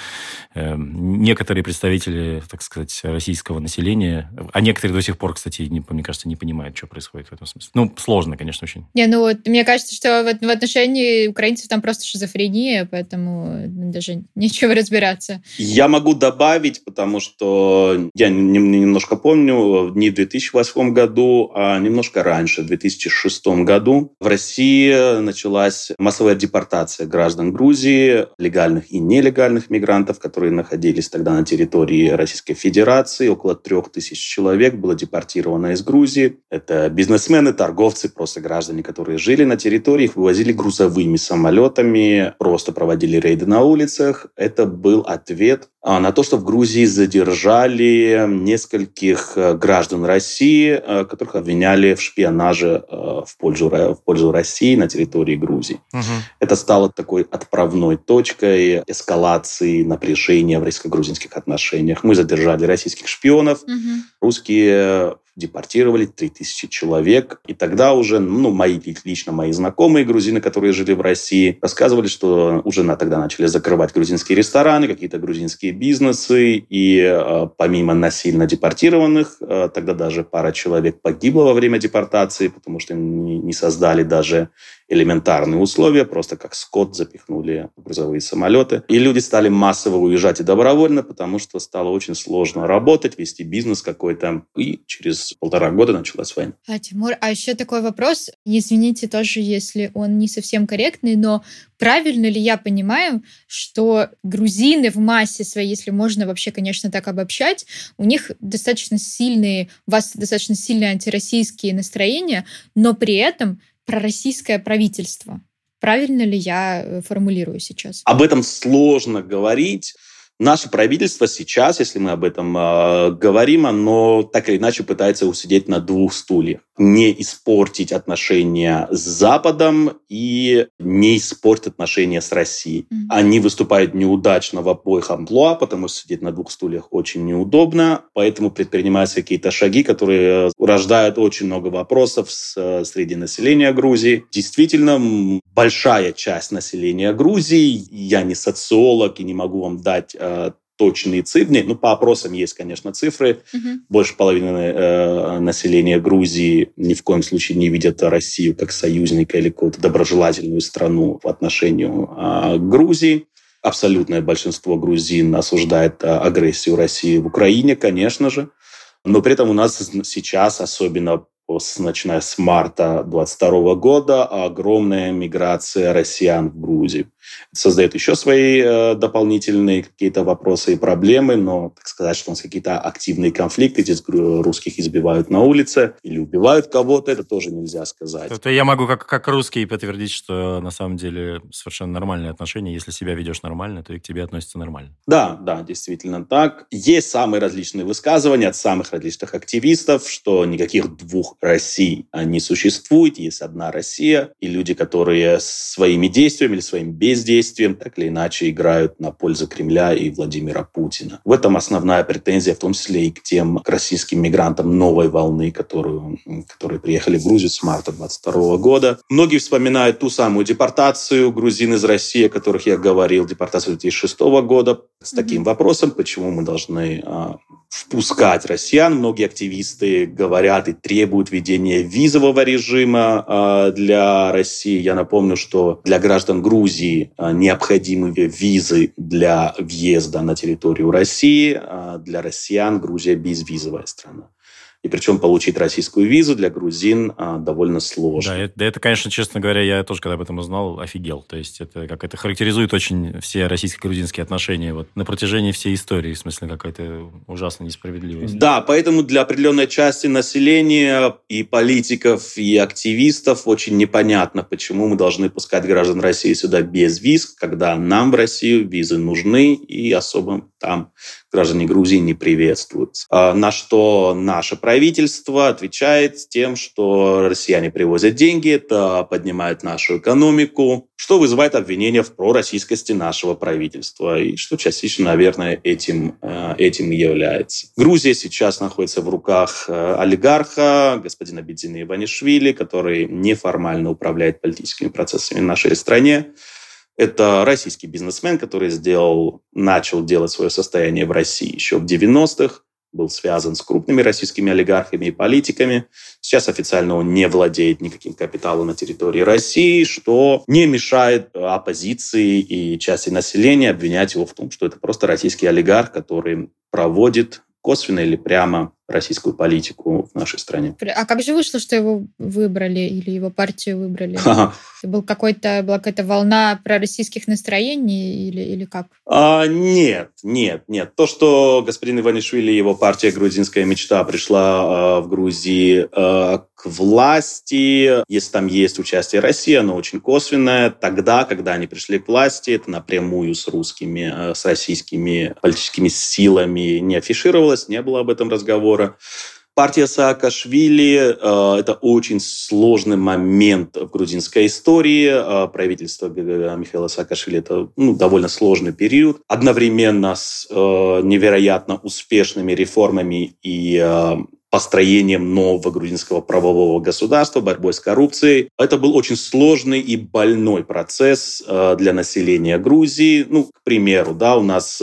[SPEAKER 2] э, некоторые представители, так сказать, российского населения а некоторые до сих пор, кстати, не, мне кажется, не понимают, что происходит в этом смысле. Ну, сложно, конечно, очень.
[SPEAKER 1] Не, ну вот, мне кажется, что в, в отношении украинцев там просто шизофрения, поэтому даже нечего разбираться.
[SPEAKER 3] Я могу добавить, потому что я немножко помню, не в 2008 году, а немножко раньше, в 2006 году, в России началась массовая депортация граждан Грузии, легальных и нелегальных мигрантов, которые находились тогда на территории Российской Федерации, около трех тысяч человек было депортировано из Грузии. Это бизнесмены, торговцы, просто граждане, которые жили на территории, их вывозили грузовыми самолетами, просто проводили рейды на улицах. Это был ответ на то, что в Грузии задержали нескольких э, граждан России, э, которых обвиняли в шпионаже э, в пользу, в пользу России на территории Грузии. Угу. Это стало такой отправной точкой эскалации напряжения в российско-грузинских отношениях. Мы задержали российских шпионов, угу. русские депортировали 3000 человек. И тогда уже, ну, мои, лично мои знакомые грузины, которые жили в России, рассказывали, что уже на, тогда начали закрывать грузинские рестораны, какие-то грузинские бизнесы. И э, помимо насильно депортированных, э, тогда даже пара человек погибла во время депортации, потому что не, не создали даже элементарные условия, просто как скот запихнули грузовые самолеты. И люди стали массово уезжать и добровольно, потому что стало очень сложно работать, вести бизнес какой-то. И через полтора года началась война.
[SPEAKER 1] А, Тимур, а еще такой вопрос. Извините тоже, если он не совсем корректный, но правильно ли я понимаю, что грузины в массе своей, если можно вообще, конечно, так обобщать, у них достаточно сильные, у вас достаточно сильные антироссийские настроения, но при этом пророссийское правительство. Правильно ли я э, формулирую сейчас?
[SPEAKER 3] Об этом сложно говорить. Наше правительство сейчас, если мы об этом э, говорим, оно так или иначе пытается усидеть на двух стульях. не испортить отношения с Западом и не испортить отношения с Россией. Mm-hmm. Они выступают неудачно в обоих амплуа, потому что сидеть на двух стульях очень неудобно, поэтому предпринимаются какие-то шаги, которые рождают очень много вопросов среди населения Грузии. Действительно, большая часть населения Грузии, я не социолог и не могу вам дать э, точные цифры. Ну, по опросам есть, конечно, цифры. Угу. Больше половины э, населения Грузии ни в коем случае не видят Россию как союзника или какую-то доброжелательную страну в отношении э, Грузии. Абсолютное большинство грузин осуждает э, агрессию России в Украине, конечно же. Но при этом у нас сейчас, особенно начиная с марта 2022 года, огромная миграция россиян в Грузию создает еще свои э, дополнительные какие-то вопросы и проблемы, но, так сказать, что у нас какие-то активные конфликты, здесь русских избивают на улице или убивают кого-то, это тоже нельзя сказать.
[SPEAKER 2] Это я могу как, как русский подтвердить, что на самом деле совершенно нормальные отношения. Если себя ведешь нормально, то и к тебе относятся нормально.
[SPEAKER 3] Да, да, действительно так. Есть самые различные высказывания от самых различных активистов, что никаких двух Россий не существует, есть одна Россия, и люди, которые своими действиями или своим бездействием бездействием так или иначе играют на пользу Кремля и Владимира Путина. В этом основная претензия, в том числе и к тем к российским мигрантам новой волны, которую, которые приехали в Грузию с марта 22 года. Многие вспоминают ту самую депортацию грузин из России, о которых я говорил, депортацию 2006 года, с таким mm-hmm. вопросом, почему мы должны а, впускать россиян. Многие активисты говорят и требуют введения визового режима а, для России. Я напомню, что для граждан Грузии а, необходимы визы для въезда на территорию России. А для россиян Грузия безвизовая страна. И причем получить российскую визу для грузин а, довольно сложно.
[SPEAKER 2] Да это, это, конечно, честно говоря, я тоже, когда об этом узнал, офигел. То есть это как это характеризует очень все российско-грузинские отношения вот, на протяжении всей истории. В смысле, какая-то ужасная несправедливость.
[SPEAKER 3] Да, поэтому для определенной части населения и политиков, и активистов очень непонятно, почему мы должны пускать граждан России сюда без виз, когда нам в Россию визы нужны, и особо там граждане Грузии не приветствуются. А на что наше правительство отвечает тем, что россияне привозят деньги, это поднимает нашу экономику, что вызывает обвинения в пророссийскости нашего правительства, и что частично, наверное, этим, э, этим и является. Грузия сейчас находится в руках э, олигарха, господина Бедзина Иванишвили, который неформально управляет политическими процессами в нашей стране. Это российский бизнесмен, который сделал, начал делать свое состояние в России еще в 90-х, был связан с крупными российскими олигархами и политиками. Сейчас официально он не владеет никаким капиталом на территории России, что не мешает оппозиции и части населения обвинять его в том, что это просто российский олигарх, который проводит косвенно или прямо российскую политику в нашей стране.
[SPEAKER 1] А как же вышло, что его выбрали или его партию выбрали? Ага. Был какой-то, была какая-то волна пророссийских настроений или, или как?
[SPEAKER 3] А, нет, нет, нет. То, что господин Иванишвили и его партия «Грузинская мечта» пришла а, в Грузии а, к власти, если там есть участие России, оно очень косвенное. Тогда, когда они пришли к власти, это напрямую с русскими, а, с российскими политическими силами не афишировалось, не было об этом разговора разговора. Партия Саакашвили э, – это очень сложный момент в грузинской истории. Э, правительство Михаила Саакашвили – это ну, довольно сложный период. Одновременно с э, невероятно успешными реформами и построением нового грузинского правового государства, борьбой с коррупцией. Это был очень сложный и больной процесс для населения Грузии. Ну, к примеру, да, у нас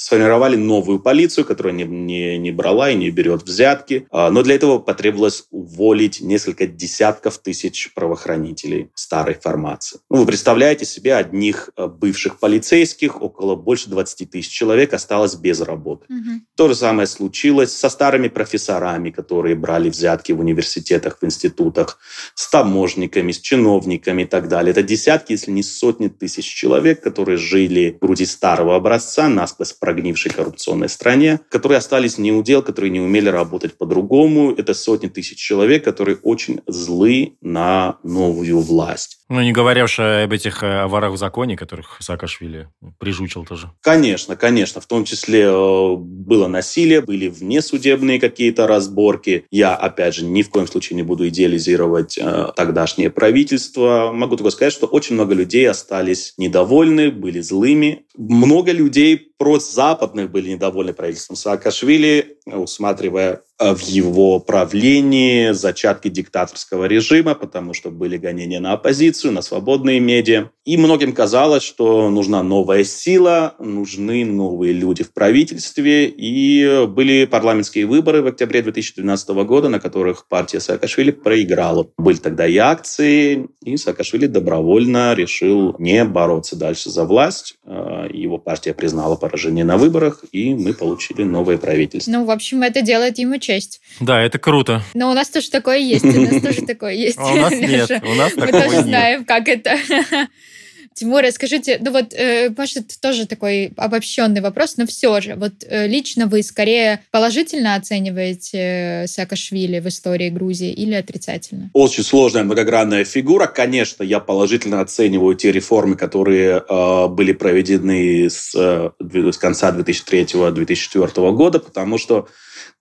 [SPEAKER 3] сформировали новую полицию, которая не, не, не брала и не берет взятки. А, но для этого потребовалось уволить несколько десятков тысяч правоохранителей старой формации. Ну, вы представляете себе, одних э, бывших полицейских, около больше 20 тысяч человек осталось без работы. Угу. То же самое случилось со старыми профессорами, которые брали взятки в университетах, в институтах, с таможниками, с чиновниками и так далее. Это десятки, если не сотни тысяч человек, которые жили в Грузии старого образца, насквозь прогнившей коррупционной стране, которые остались не у дел, которые не умели работать по-другому. Это сотни тысяч человек, которые очень злы на новую власть.
[SPEAKER 2] Ну, не говоря уж об этих э, ворах в законе, которых Саакашвили прижучил тоже.
[SPEAKER 3] Конечно, конечно. В том числе э, было насилие, были внесудебные какие-то разборки. Я, опять же, ни в коем случае не буду идеализировать э, тогдашнее правительство. Могу только сказать, что очень много людей остались недовольны, были злыми. Много людей прозападных были недовольны правительством Саакашвили, усматривая э, в его правлении зачатки диктаторского режима, потому что были гонения на оппозицию, на свободные медиа. И многим казалось, что нужна новая сила, нужны новые люди в правительстве. И были парламентские выборы в октябре 2012 года, на которых партия Саакашвили проиграла. Были тогда и акции, и Саакашвили добровольно решил не бороться дальше за власть. Э, его партия признала поражение на выборах, и мы получили новое правительство.
[SPEAKER 1] Ну, в общем, это делает ему честь.
[SPEAKER 2] Да, это круто.
[SPEAKER 1] Но у нас тоже такое есть, у нас тоже такое есть.
[SPEAKER 2] А у нас нет, у нас
[SPEAKER 1] Мы тоже знаем, как это. Тимур, скажите, ну вот, э, может, тоже такой обобщенный вопрос, но все же, вот э, лично вы скорее положительно оцениваете Саакашвили в истории Грузии или отрицательно?
[SPEAKER 3] Очень сложная многогранная фигура. Конечно, я положительно оцениваю те реформы, которые э, были проведены с, э, с конца 2003-2004 года, потому что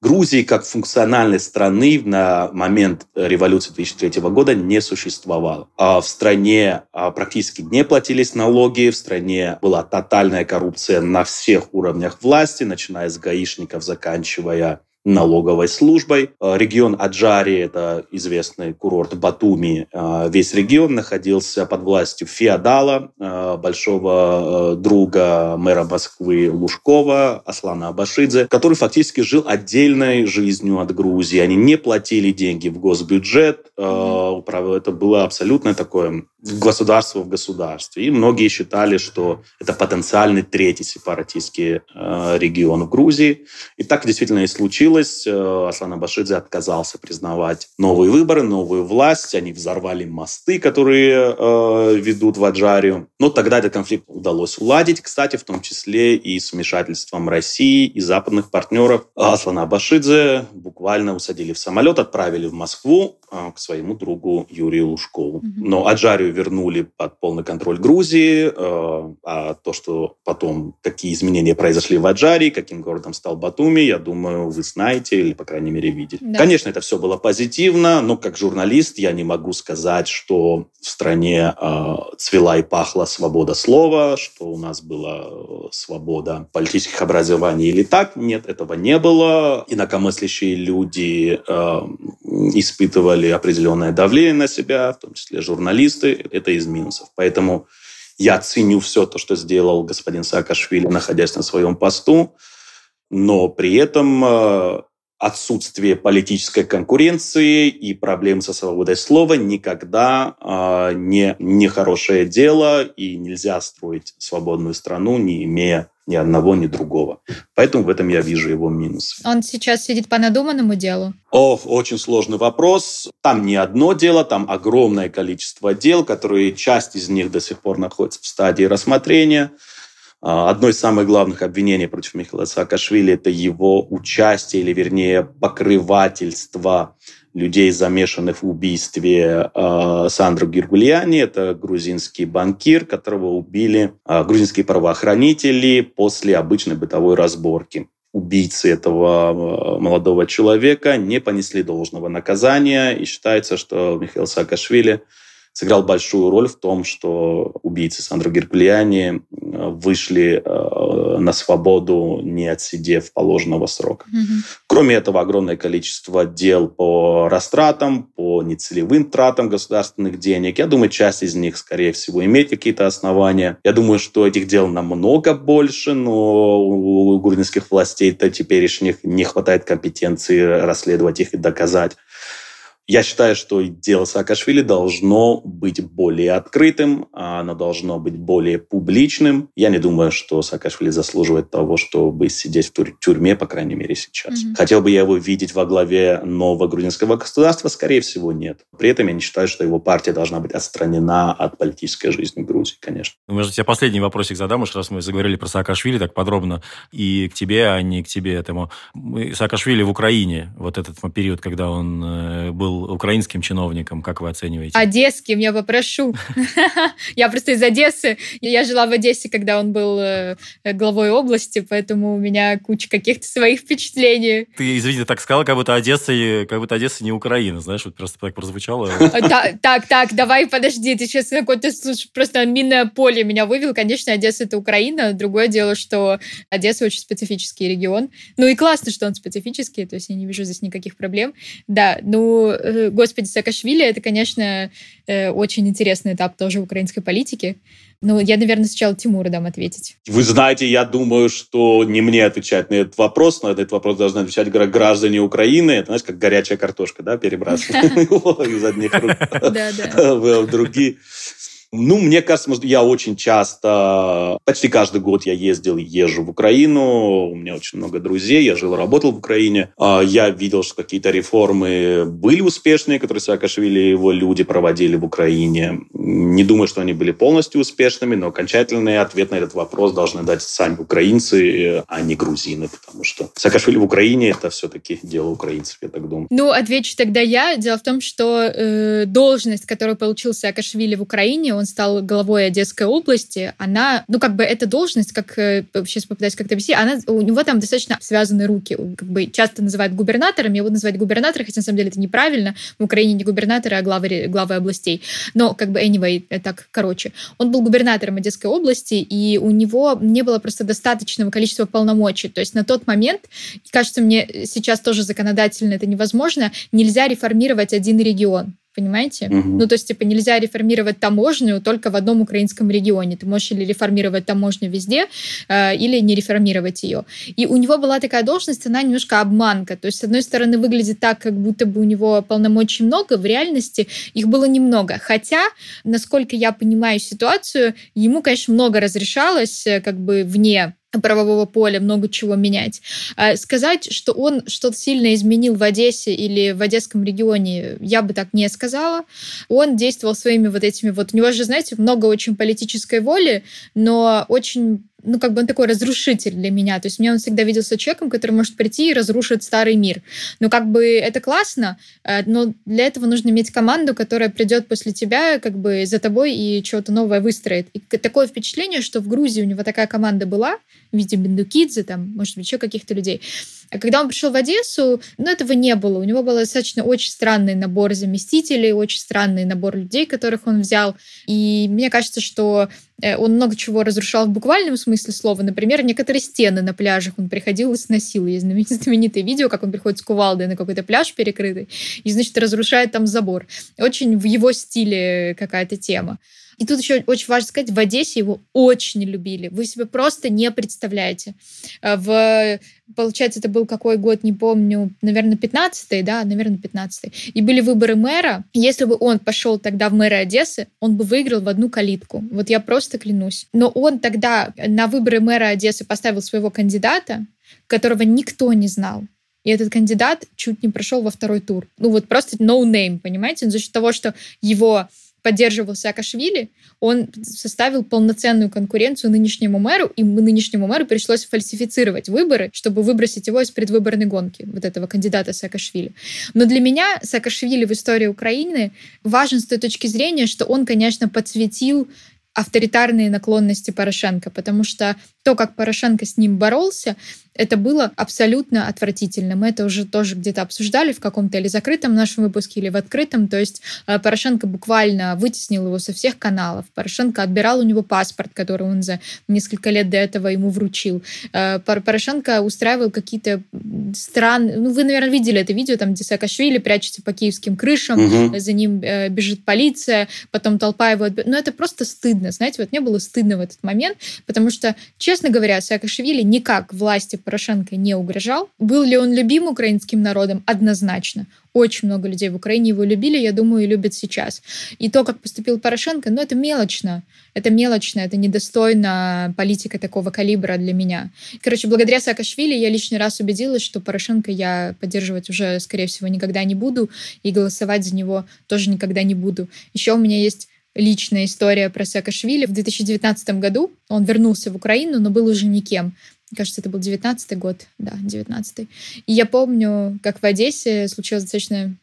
[SPEAKER 3] Грузии как функциональной страны на момент революции 2003 года не существовало. А в стране а, практически не платились налоги, в стране была тотальная коррупция на всех уровнях власти, начиная с гаишников, заканчивая налоговой службой. Э, регион Аджари, это известный курорт Батуми, э, весь регион находился под властью феодала, э, большого друга мэра Москвы Лужкова, Аслана Абашидзе, который фактически жил отдельной жизнью от Грузии. Они не платили деньги в госбюджет. Это было абсолютно такое государство в государстве. И многие считали, что это потенциальный третий сепаратистский регион в Грузии. И так действительно и случилось случилось. Э, Аслан Абашидзе отказался признавать новые выборы, новую власть. Они взорвали мосты, которые э, ведут в Аджарию. Но тогда этот конфликт удалось уладить, кстати, в том числе и с вмешательством России и западных партнеров. Аслана Абашидзе буквально усадили в самолет, отправили в Москву э, к своему другу Юрию Лужкову. Но Аджарию вернули под полный контроль Грузии. Э, а то, что потом, какие изменения произошли в Аджарии, каким городом стал Батуми, я думаю, вы знаете или, по крайней мере, видели. Да. Конечно, это все было позитивно, но как журналист я не могу сказать, что в стране э, цвела и пахла свобода слова, что у нас была э, свобода политических образований или так. Нет, этого не было. Инакомыслящие люди испытывали определенное давление на себя, в том числе журналисты. Это из минусов. Поэтому я ценю все то, что сделал господин Саакашвили, находясь на своем посту но при этом э, отсутствие политической конкуренции и проблем со свободой слова никогда э, не, не хорошее дело, и нельзя строить свободную страну, не имея ни одного, ни другого. Поэтому в этом я вижу его минус.
[SPEAKER 1] Он сейчас сидит по надуманному делу?
[SPEAKER 3] Ох, очень сложный вопрос. Там не одно дело, там огромное количество дел, которые часть из них до сих пор находится в стадии рассмотрения. А, одно из самых главных обвинений против Михаила Саакашвили – это его участие, или вернее покрывательство людей, замешанных в убийстве э, Сандру Гиргульяни. Это грузинский банкир, которого убили э, грузинские правоохранители после обычной бытовой разборки. Убийцы этого молодого человека не понесли должного наказания, и считается, что Михаил Саакашвили – сыграл большую роль в том, что убийцы Сандро Геркулиани э, вышли э, на свободу, не отсидев положенного срока. Угу. Кроме этого, огромное количество дел по растратам, по нецелевым тратам государственных денег. Я думаю, часть из них, скорее всего, имеет какие-то основания. Я думаю, что этих дел намного больше, но у грузинских властей-то теперешних не хватает компетенции расследовать их и доказать. Я считаю, что дело Саакашвили должно быть более открытым, оно должно быть более публичным. Я не думаю, что Саакашвили заслуживает того, чтобы сидеть в тюрьме, по крайней мере, сейчас. Mm-hmm. Хотел бы я его видеть во главе нового грузинского государства? Скорее всего, нет. При этом я не считаю, что его партия должна быть отстранена от политической жизни Грузии, конечно.
[SPEAKER 2] Ну, может, я последний вопросик задам, уж раз мы заговорили про Саакашвили так подробно, и к тебе, а не к тебе этому. Саакашвили в Украине, вот этот период, когда он э, был украинским чиновником, как вы оцениваете?
[SPEAKER 1] Одесским, я попрошу. Я просто из Одессы. Я жила в Одессе, когда он был э, главой области, поэтому у меня куча каких-то своих впечатлений.
[SPEAKER 2] Ты, извини, так сказала, как будто Одесса, как будто Одесса не Украина, знаешь, вот просто так прозвучало.
[SPEAKER 1] Так, так, давай, подожди, ты сейчас какой-то просто минное поле меня вывел. Конечно, Одесса — это Украина. Другое дело, что Одесса очень специфический регион. Ну и классно, что он специфический, то есть я не вижу здесь никаких проблем. Да, ну, Э, господи, Саакашвили, это, конечно, э, очень интересный этап тоже украинской политики. Ну, я, наверное, сначала Тимуру дам ответить.
[SPEAKER 3] Вы знаете, я думаю, что не мне отвечать на этот вопрос, на этот вопрос должны отвечать граждане Украины. Это, знаешь, как горячая картошка, да, перебрасывать из одних рук в другие. Ну, мне кажется, я очень часто, почти каждый год я ездил езжу в Украину. У меня очень много друзей, я жил работал в Украине. А, я видел, что какие-то реформы были успешные, которые Саакашвили и его люди проводили в Украине. Не думаю, что они были полностью успешными, но окончательный ответ на этот вопрос должны дать сами украинцы, а не грузины, потому что Саакашвили в Украине – это все-таки дело украинцев, я так думаю.
[SPEAKER 1] Ну, отвечу тогда я. Дело в том, что э, должность, которую получил Саакашвили в Украине, он стал главой Одесской области, она, ну, как бы эта должность, как э, сейчас попытаюсь как-то объяснить, она, у него там достаточно связаны руки. Как бы часто называют губернатором, его называть губернатором, хотя на самом деле это неправильно. В Украине не губернаторы, а главы, главы областей. Но, как бы, anyway, э, так, короче. Он был губернатором Одесской области, и у него не было просто достаточного количества полномочий. То есть на тот момент, кажется мне, сейчас тоже законодательно это невозможно, нельзя реформировать один регион понимаете? Угу. Ну, то есть, типа, нельзя реформировать таможню только в одном украинском регионе. Ты можешь или реформировать таможню везде, э, или не реформировать ее. И у него была такая должность, она немножко обманка. То есть, с одной стороны, выглядит так, как будто бы у него полномочий много, в реальности их было немного. Хотя, насколько я понимаю ситуацию, ему, конечно, много разрешалось, э, как бы вне правового поля много чего менять. А сказать, что он что-то сильно изменил в Одессе или в Одесском регионе, я бы так не сказала. Он действовал своими вот этими вот... У него же, знаете, много очень политической воли, но очень ну, как бы он такой разрушитель для меня. То есть мне он всегда виделся человеком, который может прийти и разрушить старый мир. Ну, как бы это классно, э, но для этого нужно иметь команду, которая придет после тебя, как бы за тобой и что-то новое выстроит. И такое впечатление, что в Грузии у него такая команда была, в виде Бендукидзе, там, может быть, еще каких-то людей. А когда он пришел в Одессу, ну, этого не было. У него был достаточно очень странный набор заместителей, очень странный набор людей, которых он взял. И мне кажется, что э, он много чего разрушал в буквальном смысле слова. Например, некоторые стены на пляжах он приходил и сносил. Есть знаменитое видео, как он приходит с кувалдой на какой-то пляж перекрытый и, значит, разрушает там забор. Очень в его стиле какая-то тема. И тут еще очень важно сказать, в Одессе его очень любили. Вы себе просто не представляете. Э, в, получается, это был какой год, не помню, наверное, 15-й, да, наверное, 15-й. И были выборы мэра. Если бы он пошел тогда в мэра Одессы, он бы выиграл в одну калитку. Вот я просто клянусь. Но он тогда на выборы мэра Одессы поставил своего кандидата, которого никто не знал. И этот кандидат чуть не прошел во второй тур. Ну вот просто no name, понимаете? За счет того, что его поддерживал Саакашвили, он составил полноценную конкуренцию нынешнему мэру, и нынешнему мэру пришлось фальсифицировать выборы, чтобы выбросить его из предвыборной гонки, вот этого кандидата Саакашвили. Но для меня Саакашвили в истории Украины важен с той точки зрения, что он, конечно, подсветил авторитарные наклонности Порошенко, потому что то, как Порошенко с ним боролся, это было абсолютно отвратительно. Мы это уже тоже где-то обсуждали в каком-то или закрытом нашем выпуске, или в открытом. То есть э, Порошенко буквально вытеснил его со всех каналов. Порошенко отбирал у него паспорт, который он за несколько лет до этого ему вручил. Э, Порошенко устраивал какие-то странные... Ну, вы, наверное, видели это видео, там, где Саакашвили прячется по киевским крышам, угу. за ним э, бежит полиция, потом толпа его... Ну, это просто стыдно, знаете, вот мне было стыдно в этот момент, потому что, честно говоря, Саакашвили никак власти Порошенко не угрожал. Был ли он любим украинским народом? Однозначно. Очень много людей в Украине его любили, я думаю, и любят сейчас. И то, как поступил Порошенко, ну, это мелочно. Это мелочно, это недостойно политика такого калибра для меня. Короче, благодаря Саакашвили я лишний раз убедилась, что Порошенко я поддерживать уже, скорее всего, никогда не буду, и голосовать за него тоже никогда не буду. Еще у меня есть личная история про Саакашвили. В 2019 году он вернулся в Украину, но был уже никем. Кажется, это был 19 год, да, 19 И я помню, как в Одессе случилась достаточно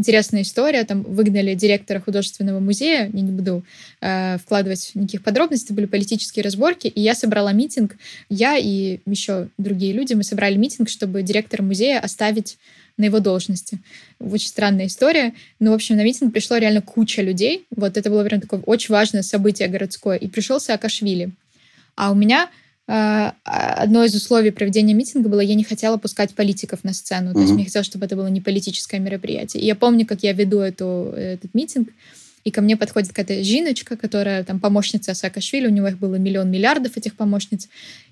[SPEAKER 1] интересная история. Там выгнали директора художественного музея. Я не буду э, вкладывать никаких подробностей. Были политические разборки. И я собрала митинг. Я и еще другие люди, мы собрали митинг, чтобы директора музея оставить на его должности. Очень странная история. Но, в общем, на митинг пришло реально куча людей. Вот это было прям такое очень важное событие городское. И пришел Саакашвили. А у меня одно из условий проведения митинга было, я не хотела пускать политиков на сцену. Mm-hmm. То есть мне хотелось, чтобы это было не политическое мероприятие. И я помню, как я веду эту, этот митинг, и ко мне подходит какая-то жиночка, которая там помощница Саакашвили, у него их было миллион миллиардов этих помощниц,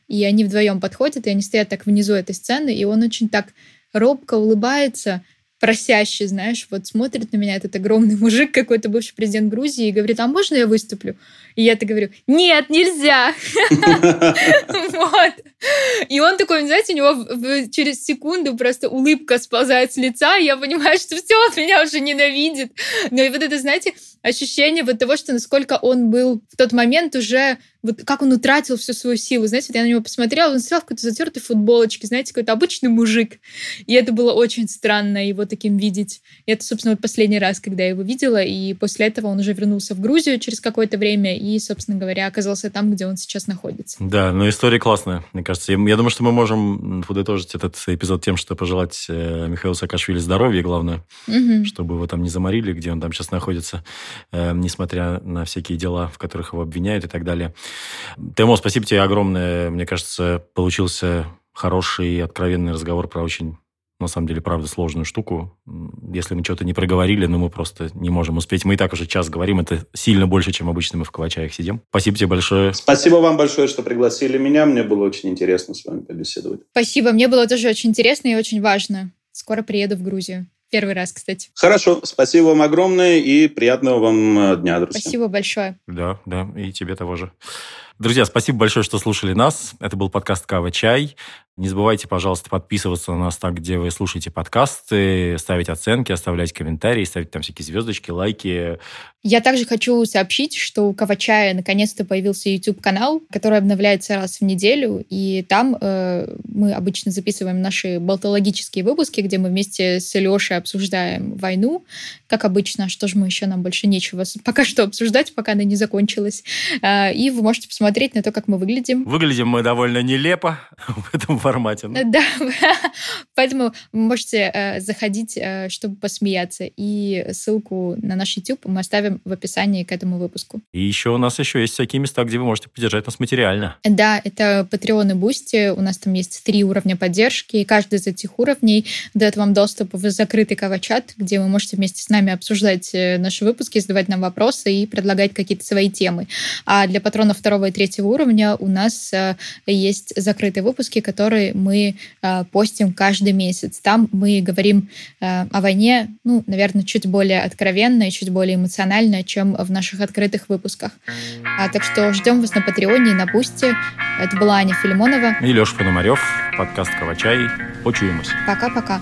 [SPEAKER 1] и они вдвоем подходят, и они стоят так внизу этой сцены, и он очень так робко улыбается, просящий, знаешь, вот смотрит на меня этот огромный мужик, какой-то бывший президент Грузии, и говорит, а можно я выступлю? И я-то говорю, нет, нельзя. Вот. И он такой, знаете, у него через секунду просто улыбка сползает с лица, и я понимаю, что все, он меня уже ненавидит. Но и вот это, знаете, ощущение вот того, что насколько он был в тот момент уже вот как он утратил всю свою силу. Знаете, вот я на него посмотрела, он стоял в какой-то затертой футболочке, знаете, какой-то обычный мужик. И это было очень странно его таким видеть. И это, собственно, вот последний раз, когда я его видела. И после этого он уже вернулся в Грузию через какое-то время и, собственно говоря, оказался там, где он сейчас находится.
[SPEAKER 2] Да, но история классная, мне кажется. Я, я думаю, что мы можем подытожить этот эпизод тем, что пожелать э, Михаилу Саакашвили здоровья, главное, угу. чтобы его там не заморили, где он там сейчас находится, э, несмотря на всякие дела, в которых его обвиняют и так далее. Темо, спасибо тебе огромное. Мне кажется, получился хороший и откровенный разговор про очень на самом деле, правда, сложную штуку. Если мы что-то не проговорили, но ну, мы просто не можем успеть. Мы и так уже час говорим, это сильно больше, чем обычно мы в Кавачаях сидим. Спасибо тебе большое.
[SPEAKER 3] Спасибо вам большое, что пригласили меня. Мне было очень интересно с вами побеседовать.
[SPEAKER 1] Спасибо, мне было тоже очень интересно и очень важно. Скоро приеду в Грузию. Первый раз, кстати.
[SPEAKER 3] Хорошо, спасибо вам огромное и приятного вам э, дня, друзья.
[SPEAKER 1] Спасибо большое.
[SPEAKER 2] Да, да, и тебе того же. Друзья, спасибо большое, что слушали нас. Это был подкаст «Кава Чай». Не забывайте, пожалуйста, подписываться на нас там, где вы слушаете подкасты, ставить оценки, оставлять комментарии, ставить там всякие звездочки, лайки.
[SPEAKER 1] Я также хочу сообщить, что у Кавачая наконец-то появился YouTube-канал, который обновляется раз в неделю, и там э, мы обычно записываем наши болтологические выпуски, где мы вместе с Лешей обсуждаем войну, как обычно. Что же мы еще, нам больше нечего пока что обсуждать, пока она не закончилась. Э, и вы можете посмотреть на то, как мы выглядим.
[SPEAKER 2] Выглядим мы довольно нелепо в этом формате.
[SPEAKER 1] Ну. Да, поэтому можете э, заходить, э, чтобы посмеяться. И ссылку на наш YouTube мы оставим в описании к этому выпуску.
[SPEAKER 2] И еще у нас еще есть всякие места, где вы можете поддержать нас материально.
[SPEAKER 1] Да, это Patreon и Boosty. У нас там есть три уровня поддержки. И каждый из этих уровней дает вам доступ в закрытый кавачат, где вы можете вместе с нами обсуждать э, наши выпуски, задавать нам вопросы и предлагать какие-то свои темы. А для патронов второго и третьего уровня у нас есть закрытые выпуски, которые которые мы э, постим каждый месяц. Там мы говорим э, о войне, ну, наверное, чуть более откровенно и чуть более эмоционально, чем в наших открытых выпусках. А, так что ждем вас на Патреоне и на Бусте. Это была Аня Филимонова.
[SPEAKER 2] И Леша Пономарев, подкаст «Кавачай». Почуемся.
[SPEAKER 1] Пока-пока.